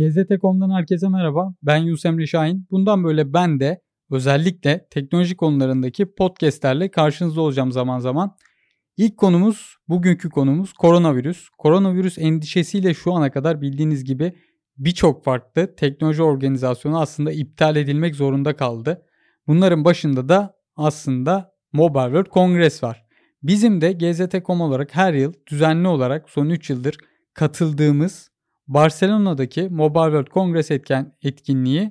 GZT.com'dan herkese merhaba. Ben Yunus Emre Şahin. Bundan böyle ben de özellikle teknoloji konularındaki podcastlerle karşınızda olacağım zaman zaman. İlk konumuz, bugünkü konumuz koronavirüs. Koronavirüs endişesiyle şu ana kadar bildiğiniz gibi birçok farklı teknoloji organizasyonu aslında iptal edilmek zorunda kaldı. Bunların başında da aslında Mobile World Congress var. Bizim de GZT.com olarak her yıl düzenli olarak son 3 yıldır katıldığımız Barcelona'daki Mobile World Congress etken etkinliği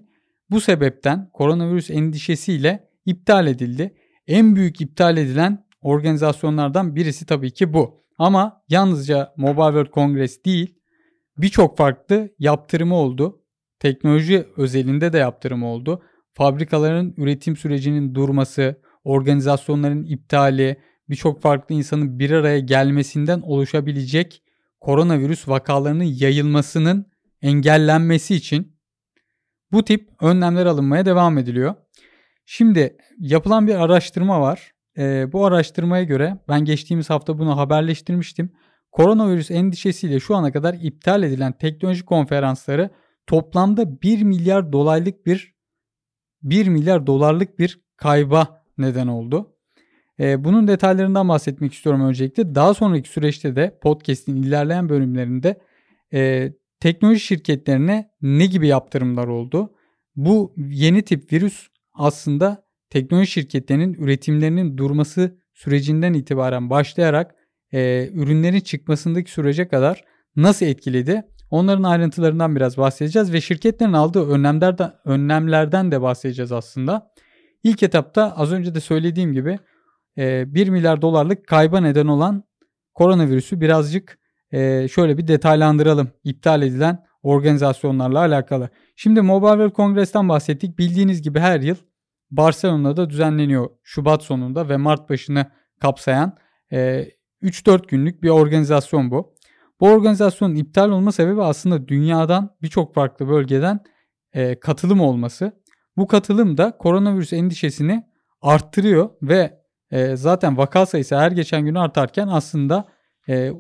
bu sebepten koronavirüs endişesiyle iptal edildi. En büyük iptal edilen organizasyonlardan birisi tabii ki bu. Ama yalnızca Mobile World Congress değil, birçok farklı yaptırımı oldu. Teknoloji özelinde de yaptırım oldu. Fabrikaların üretim sürecinin durması, organizasyonların iptali, birçok farklı insanın bir araya gelmesinden oluşabilecek koronavirüs vakalarının yayılmasının engellenmesi için bu tip önlemler alınmaya devam ediliyor. Şimdi yapılan bir araştırma var. E, bu araştırmaya göre ben geçtiğimiz hafta bunu haberleştirmiştim. Koronavirüs endişesiyle şu ana kadar iptal edilen teknoloji konferansları toplamda 1 milyar dolarlık bir 1 milyar dolarlık bir kayba neden oldu. E, bunun detaylarından bahsetmek istiyorum öncelikle. Daha sonraki süreçte de podcast'in ilerleyen bölümlerinde e, teknoloji şirketlerine ne gibi yaptırımlar oldu? Bu yeni tip virüs aslında teknoloji şirketlerinin üretimlerinin durması sürecinden itibaren başlayarak e, ürünlerin çıkmasındaki sürece kadar nasıl etkiledi? Onların ayrıntılarından biraz bahsedeceğiz ve şirketlerin aldığı önlemlerden, önlemlerden de bahsedeceğiz aslında. İlk etapta az önce de söylediğim gibi 1 e, milyar dolarlık kayba neden olan koronavirüsü birazcık e, şöyle bir detaylandıralım. İptal edilen organizasyonlarla alakalı. Şimdi Mobile World Congress'ten bahsettik. Bildiğiniz gibi her yıl Barcelona'da düzenleniyor Şubat sonunda ve Mart başını kapsayan 3-4 e, günlük bir organizasyon bu. Bu organizasyonun iptal olma sebebi aslında dünyadan birçok farklı bölgeden katılım olması. Bu katılım da koronavirüs endişesini arttırıyor ve e, zaten vaka sayısı her geçen gün artarken aslında e,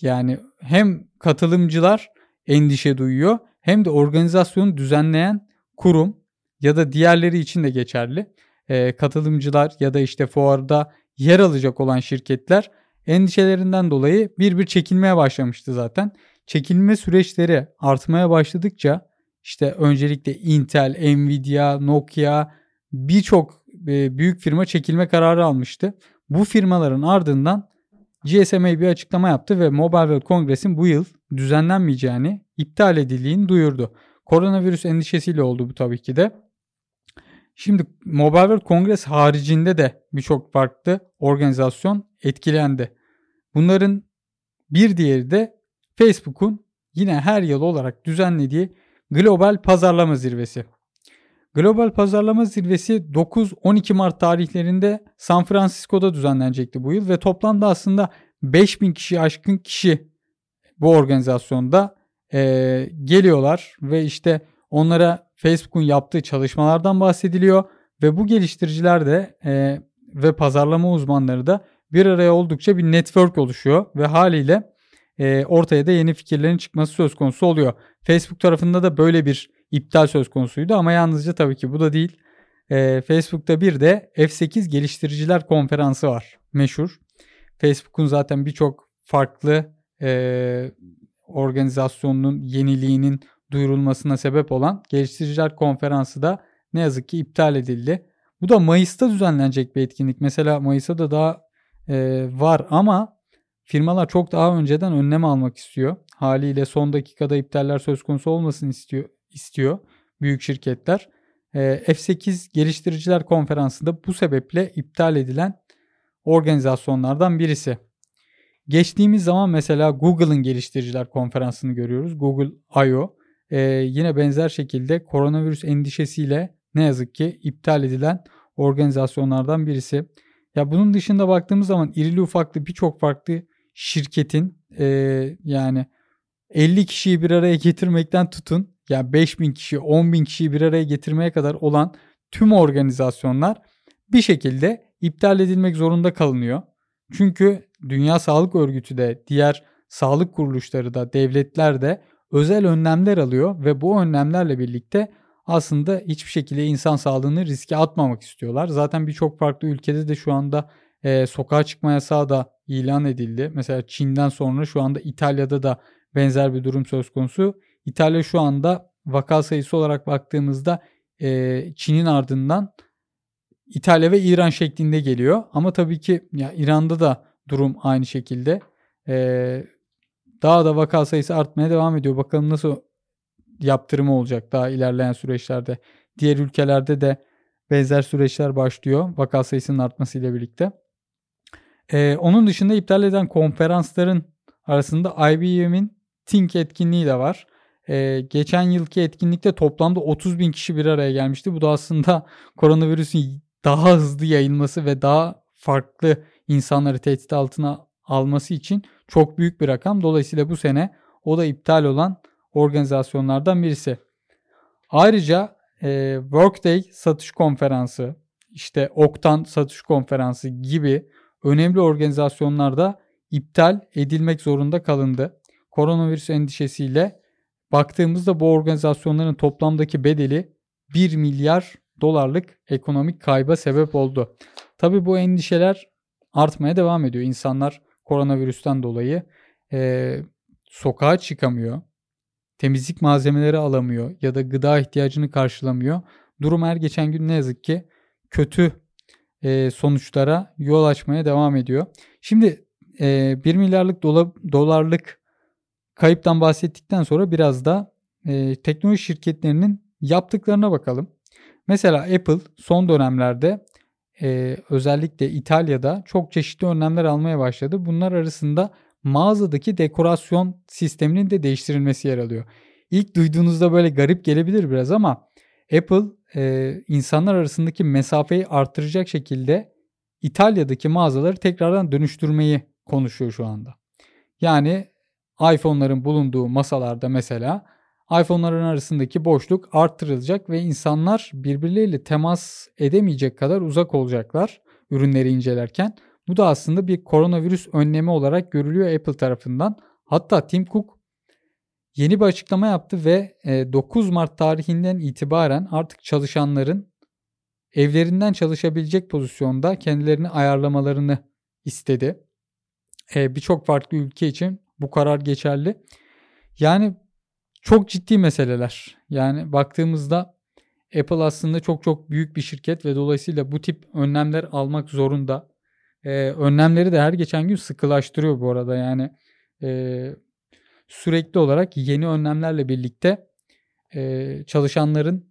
yani hem katılımcılar endişe duyuyor hem de organizasyonu düzenleyen kurum ya da diğerleri için de geçerli. E, katılımcılar ya da işte fuarda yer alacak olan şirketler endişelerinden dolayı bir bir çekilmeye başlamıştı zaten. Çekilme süreçleri artmaya başladıkça işte öncelikle Intel, Nvidia, Nokia birçok büyük firma çekilme kararı almıştı. Bu firmaların ardından GSMA bir açıklama yaptı ve Mobile World Congress'in bu yıl düzenlenmeyeceğini, iptal edildiğini duyurdu. Koronavirüs endişesiyle oldu bu tabii ki de. Şimdi Mobile World Congress haricinde de birçok farklı organizasyon etkilendi. Bunların bir diğeri de Facebook'un yine her yıl olarak düzenlediği Global Pazarlama Zirvesi. Global Pazarlama Zirvesi 9-12 Mart tarihlerinde San Francisco'da düzenlenecekti bu yıl ve toplamda aslında 5000 kişi aşkın kişi bu organizasyonda e, geliyorlar ve işte onlara Facebook'un yaptığı çalışmalardan bahsediliyor ve bu geliştiriciler de e, ve pazarlama uzmanları da bir araya oldukça bir network oluşuyor ve haliyle e, ortaya da yeni fikirlerin çıkması söz konusu oluyor. Facebook tarafında da böyle bir iptal söz konusuydu ama yalnızca tabii ki bu da değil. E, Facebook'ta bir de F8 geliştiriciler konferansı var meşhur. Facebook'un zaten birçok farklı e, organizasyonunun yeniliğinin duyurulmasına sebep olan geliştiriciler konferansı da ne yazık ki iptal edildi. Bu da Mayıs'ta düzenlenecek bir etkinlik. Mesela Mayıs'ta da daha e, var ama firmalar çok daha önceden önlem almak istiyor. Haliyle son dakikada iptaller söz konusu olmasın istiyor istiyor büyük şirketler. Ee, F8 Geliştiriciler Konferansı'nda bu sebeple iptal edilen organizasyonlardan birisi. Geçtiğimiz zaman mesela Google'ın geliştiriciler konferansını görüyoruz. Google I.O. Ee, yine benzer şekilde koronavirüs endişesiyle ne yazık ki iptal edilen organizasyonlardan birisi. Ya bunun dışında baktığımız zaman irili ufaklı birçok farklı şirketin e, yani 50 kişiyi bir araya getirmekten tutun yani 5000 kişi, 10 bin kişiyi bir araya getirmeye kadar olan tüm organizasyonlar bir şekilde iptal edilmek zorunda kalınıyor. Çünkü Dünya Sağlık Örgütü de diğer sağlık kuruluşları da devletler de özel önlemler alıyor ve bu önlemlerle birlikte aslında hiçbir şekilde insan sağlığını riske atmamak istiyorlar. Zaten birçok farklı ülkede de şu anda e, sokağa çıkma yasağı da ilan edildi. Mesela Çin'den sonra şu anda İtalya'da da benzer bir durum söz konusu. İtalya şu anda vaka sayısı olarak baktığımızda e, Çin'in ardından İtalya ve İran şeklinde geliyor. Ama tabii ki ya İran'da da durum aynı şekilde. E, daha da vaka sayısı artmaya devam ediyor. Bakalım nasıl yaptırımı olacak daha ilerleyen süreçlerde. Diğer ülkelerde de benzer süreçler başlıyor vaka sayısının artmasıyla birlikte. Ee, onun dışında iptal eden konferansların arasında IBM'in Think etkinliği de var. Ee, geçen yılki etkinlikte toplamda 30 bin kişi bir araya gelmişti. Bu da aslında koronavirüsün daha hızlı yayılması ve daha farklı insanları tehdit altına alması için çok büyük bir rakam. Dolayısıyla bu sene o da iptal olan organizasyonlardan birisi. Ayrıca e, Workday satış konferansı, işte Oktan satış konferansı gibi önemli organizasyonlarda iptal edilmek zorunda kalındı. Koronavirüs endişesiyle baktığımızda bu organizasyonların toplamdaki bedeli 1 milyar dolarlık ekonomik kayba sebep oldu. Tabi bu endişeler artmaya devam ediyor. İnsanlar koronavirüsten dolayı e, sokağa çıkamıyor. Temizlik malzemeleri alamıyor ya da gıda ihtiyacını karşılamıyor. Durum her geçen gün ne yazık ki kötü e, sonuçlara yol açmaya devam ediyor. Şimdi e, 1 milyarlık dola, dolarlık kayıptan bahsettikten sonra biraz da e, teknoloji şirketlerinin yaptıklarına bakalım. Mesela Apple son dönemlerde e, özellikle İtalya'da çok çeşitli önlemler almaya başladı. Bunlar arasında mağazadaki dekorasyon sisteminin de değiştirilmesi yer alıyor. İlk duyduğunuzda böyle garip gelebilir biraz ama Apple e, insanlar arasındaki mesafeyi artıracak şekilde İtalya'daki mağazaları tekrardan dönüştürmeyi konuşuyor şu anda. Yani iPhone'ların bulunduğu masalarda mesela iPhone'ların arasındaki boşluk arttırılacak ve insanlar birbirleriyle temas edemeyecek kadar uzak olacaklar ürünleri incelerken. Bu da aslında bir koronavirüs önlemi olarak görülüyor Apple tarafından. Hatta Tim Cook yeni bir açıklama yaptı ve 9 e, Mart tarihinden itibaren artık çalışanların evlerinden çalışabilecek pozisyonda kendilerini ayarlamalarını istedi. E, birçok farklı ülke için bu karar geçerli. Yani çok ciddi meseleler. Yani baktığımızda Apple aslında çok çok büyük bir şirket ve dolayısıyla bu tip önlemler almak zorunda. Ee, önlemleri de her geçen gün sıkılaştırıyor bu arada. Yani e, sürekli olarak yeni önlemlerle birlikte e, çalışanların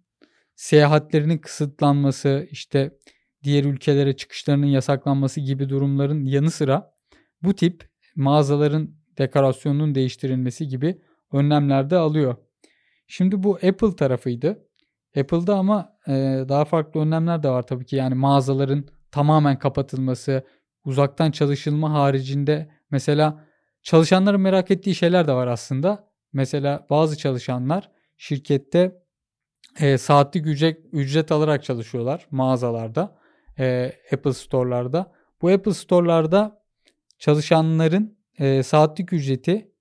seyahatlerinin kısıtlanması, işte diğer ülkelere çıkışlarının yasaklanması gibi durumların yanı sıra bu tip mağazaların dekorasyonunun değiştirilmesi gibi önlemler de alıyor. Şimdi bu Apple tarafıydı. Apple'da ama e, daha farklı önlemler de var tabii ki. Yani mağazaların tamamen kapatılması, uzaktan çalışılma haricinde mesela çalışanların merak ettiği şeyler de var aslında. Mesela bazı çalışanlar şirkette e, saatlik ücret, ücret alarak çalışıyorlar mağazalarda, e, Apple Store'larda. Bu Apple Store'larda çalışanların e, saatlik ücreti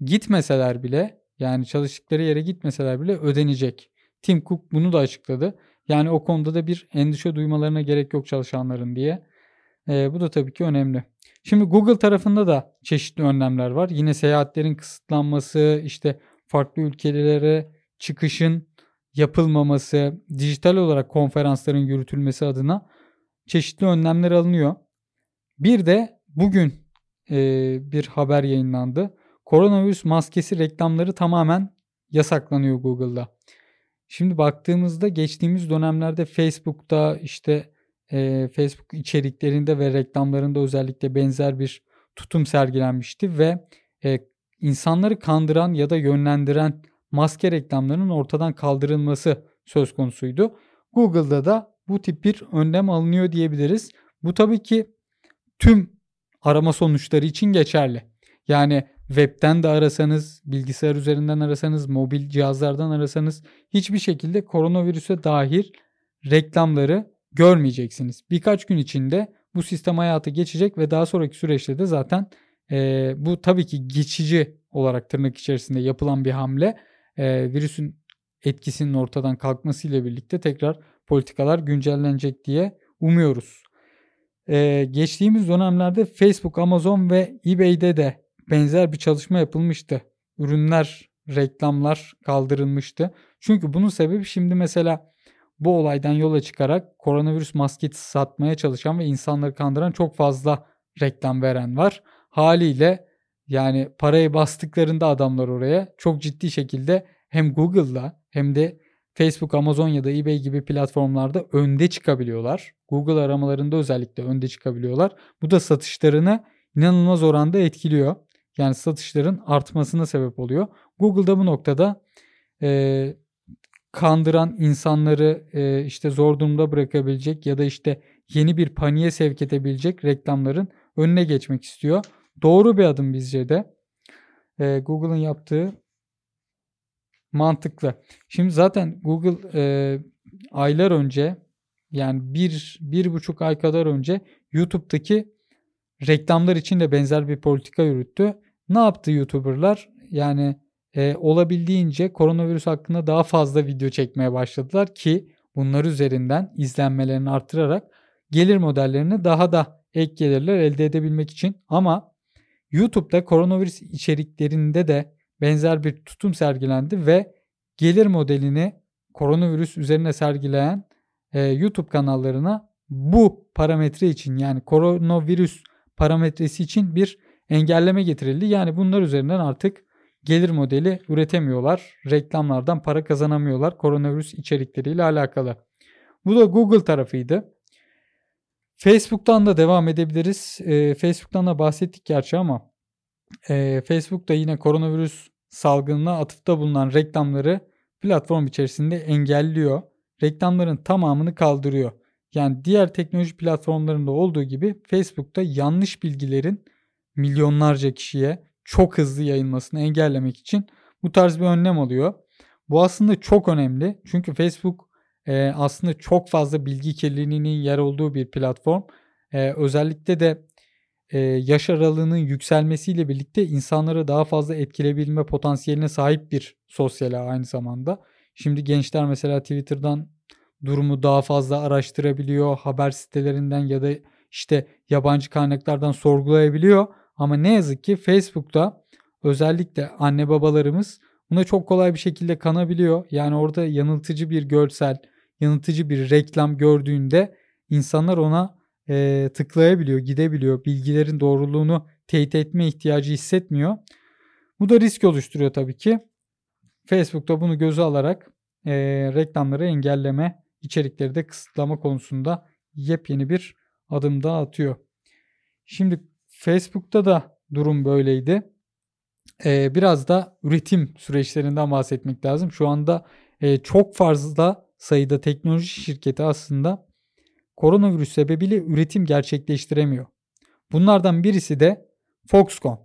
gitmeseler bile yani çalıştıkları yere gitmeseler bile ödenecek. Tim Cook bunu da açıkladı. Yani o konuda da bir endişe duymalarına gerek yok çalışanların diye. E, bu da tabii ki önemli. Şimdi Google tarafında da çeşitli önlemler var. Yine seyahatlerin kısıtlanması, işte farklı ülkelere çıkışın yapılmaması, dijital olarak konferansların yürütülmesi adına çeşitli önlemler alınıyor. Bir de bugün bir haber yayınlandı koronavirüs maskesi reklamları tamamen yasaklanıyor Google'da. Şimdi baktığımızda geçtiğimiz dönemlerde Facebook'ta işte e, Facebook içeriklerinde ve reklamlarında özellikle benzer bir tutum sergilenmişti ve e, insanları kandıran ya da yönlendiren maske reklamlarının ortadan kaldırılması söz konusuydu. Google'da da bu tip bir önlem alınıyor diyebiliriz. Bu tabii ki tüm arama sonuçları için geçerli. Yani webten de arasanız, bilgisayar üzerinden arasanız, mobil cihazlardan arasanız hiçbir şekilde koronavirüse dair reklamları görmeyeceksiniz. Birkaç gün içinde bu sistem hayata geçecek ve daha sonraki süreçte de zaten e, bu tabii ki geçici olarak tırnak içerisinde yapılan bir hamle e, virüsün etkisinin ortadan kalkmasıyla birlikte tekrar politikalar güncellenecek diye umuyoruz. Ee, geçtiğimiz dönemlerde Facebook, Amazon ve eBay'de de benzer bir çalışma yapılmıştı. Ürünler, reklamlar kaldırılmıştı. Çünkü bunun sebebi şimdi mesela bu olaydan yola çıkarak koronavirüs maskesi satmaya çalışan ve insanları kandıran çok fazla reklam veren var. Haliyle yani parayı bastıklarında adamlar oraya çok ciddi şekilde hem Google'la hem de Facebook, Amazon ya da eBay gibi platformlarda önde çıkabiliyorlar. Google aramalarında özellikle önde çıkabiliyorlar. Bu da satışlarını inanılmaz oranda etkiliyor. Yani satışların artmasına sebep oluyor. Google'da bu noktada e, kandıran insanları e, işte zor durumda bırakabilecek ya da işte yeni bir paniğe sevk edebilecek reklamların önüne geçmek istiyor. Doğru bir adım bizce de. E, Google'ın yaptığı mantıklı. Şimdi zaten Google e, aylar önce yani bir, bir buçuk ay kadar önce YouTube'daki reklamlar için de benzer bir politika yürüttü. Ne yaptı YouTuber'lar? Yani e, olabildiğince koronavirüs hakkında daha fazla video çekmeye başladılar ki bunlar üzerinden izlenmelerini artırarak gelir modellerini daha da ek gelirler elde edebilmek için ama YouTube'da koronavirüs içeriklerinde de benzer bir tutum sergilendi ve gelir modelini koronavirüs üzerine sergileyen e, YouTube kanallarına bu parametre için yani koronavirüs parametresi için bir engelleme getirildi. Yani bunlar üzerinden artık gelir modeli üretemiyorlar. Reklamlardan para kazanamıyorlar koronavirüs içerikleriyle alakalı. Bu da Google tarafıydı. Facebook'tan da devam edebiliriz. E, Facebook'tan da bahsettik gerçi ama e, Facebook da yine koronavirüs salgınına atıfta bulunan reklamları platform içerisinde engelliyor. Reklamların tamamını kaldırıyor. Yani diğer teknoloji platformlarında olduğu gibi Facebook'ta yanlış bilgilerin milyonlarca kişiye çok hızlı yayılmasını engellemek için bu tarz bir önlem alıyor. Bu aslında çok önemli. Çünkü Facebook e, aslında çok fazla bilgi kirliliğinin yer olduğu bir platform. E, özellikle de e, yaş aralığının yükselmesiyle birlikte insanları daha fazla etkileyebilme potansiyeline sahip bir sosyal aynı zamanda. Şimdi gençler mesela Twitter'dan durumu daha fazla araştırabiliyor. Haber sitelerinden ya da işte yabancı kaynaklardan sorgulayabiliyor. Ama ne yazık ki Facebook'ta özellikle anne babalarımız buna çok kolay bir şekilde kanabiliyor. Yani orada yanıltıcı bir görsel, yanıltıcı bir reklam gördüğünde insanlar ona e, tıklayabiliyor, gidebiliyor. Bilgilerin doğruluğunu teyit etme ihtiyacı hissetmiyor. Bu da risk oluşturuyor tabii ki. Facebook da bunu göze alarak e, reklamları engelleme, içerikleri de kısıtlama konusunda yepyeni bir adım daha atıyor. Şimdi Facebook'ta da durum böyleydi. E, biraz da üretim süreçlerinden bahsetmek lazım. Şu anda e, çok fazla sayıda teknoloji şirketi aslında koronavirüs sebebiyle üretim gerçekleştiremiyor. Bunlardan birisi de Foxconn.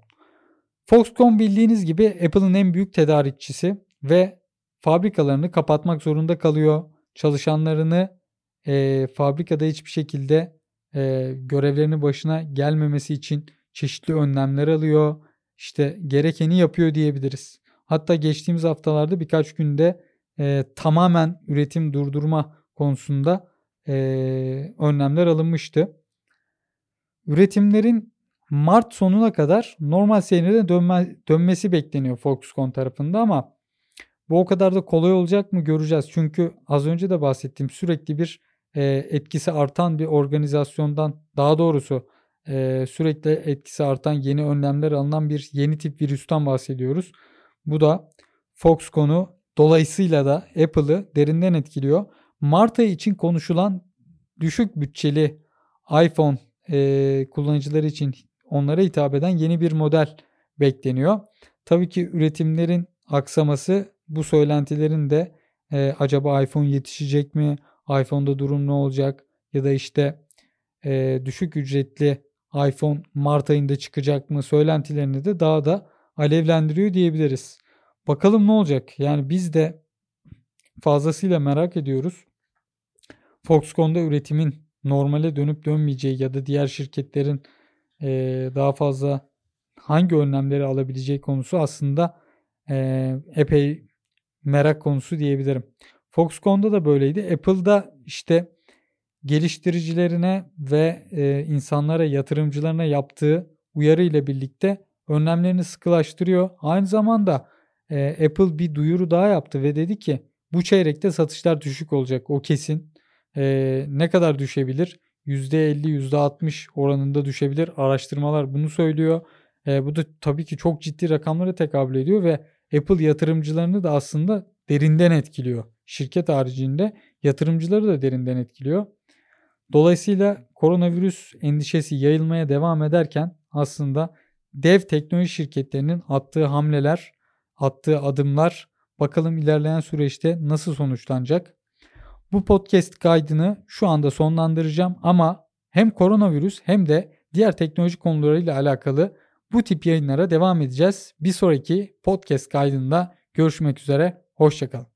Foxconn bildiğiniz gibi Apple'ın en büyük tedarikçisi ve fabrikalarını kapatmak zorunda kalıyor. Çalışanlarını e, fabrikada hiçbir şekilde e, görevlerinin başına gelmemesi için çeşitli önlemler alıyor. İşte gerekeni yapıyor diyebiliriz. Hatta geçtiğimiz haftalarda birkaç günde e, tamamen üretim durdurma konusunda e, önlemler alınmıştı. Üretimlerin Mart sonuna kadar normal seyrine dönme, dönmesi bekleniyor Foxconn tarafında ama bu o kadar da kolay olacak mı göreceğiz. Çünkü az önce de bahsettiğim sürekli bir e, etkisi artan bir organizasyondan daha doğrusu e, sürekli etkisi artan yeni önlemler alınan bir yeni tip virüsten bahsediyoruz. Bu da Foxconn'u dolayısıyla da Apple'ı derinden etkiliyor. Mart ayı için konuşulan düşük bütçeli iPhone e, kullanıcıları için onlara hitap eden yeni bir model bekleniyor. Tabii ki üretimlerin aksaması bu söylentilerin de e, acaba iPhone yetişecek mi? iPhone'da durum ne olacak? Ya da işte e, düşük ücretli iPhone Mart ayında çıkacak mı? Söylentilerini de daha da alevlendiriyor diyebiliriz. Bakalım ne olacak? Yani biz de fazlasıyla merak ediyoruz. Foxconn'da üretimin normale dönüp dönmeyeceği ya da diğer şirketlerin e, daha fazla hangi önlemleri alabileceği konusu aslında e, epey merak konusu diyebilirim. Foxconn'da da böyleydi. Apple'da işte geliştiricilerine ve e, insanlara, yatırımcılarına yaptığı uyarı ile birlikte önlemlerini sıkılaştırıyor. Aynı zamanda e, Apple bir duyuru daha yaptı ve dedi ki bu çeyrekte satışlar düşük olacak. O kesin. E, ne kadar düşebilir? %50, %60 oranında düşebilir. Araştırmalar bunu söylüyor. E, bu da tabii ki çok ciddi rakamlara tekabül ediyor ve Apple yatırımcılarını da aslında derinden etkiliyor. Şirket haricinde yatırımcıları da derinden etkiliyor. Dolayısıyla koronavirüs endişesi yayılmaya devam ederken aslında dev teknoloji şirketlerinin attığı hamleler, attığı adımlar bakalım ilerleyen süreçte nasıl sonuçlanacak. Bu podcast kaydını şu anda sonlandıracağım ama hem koronavirüs hem de diğer teknoloji konularıyla alakalı bu tip yayınlara devam edeceğiz. Bir sonraki podcast kaydında görüşmek üzere. Hoşçakalın.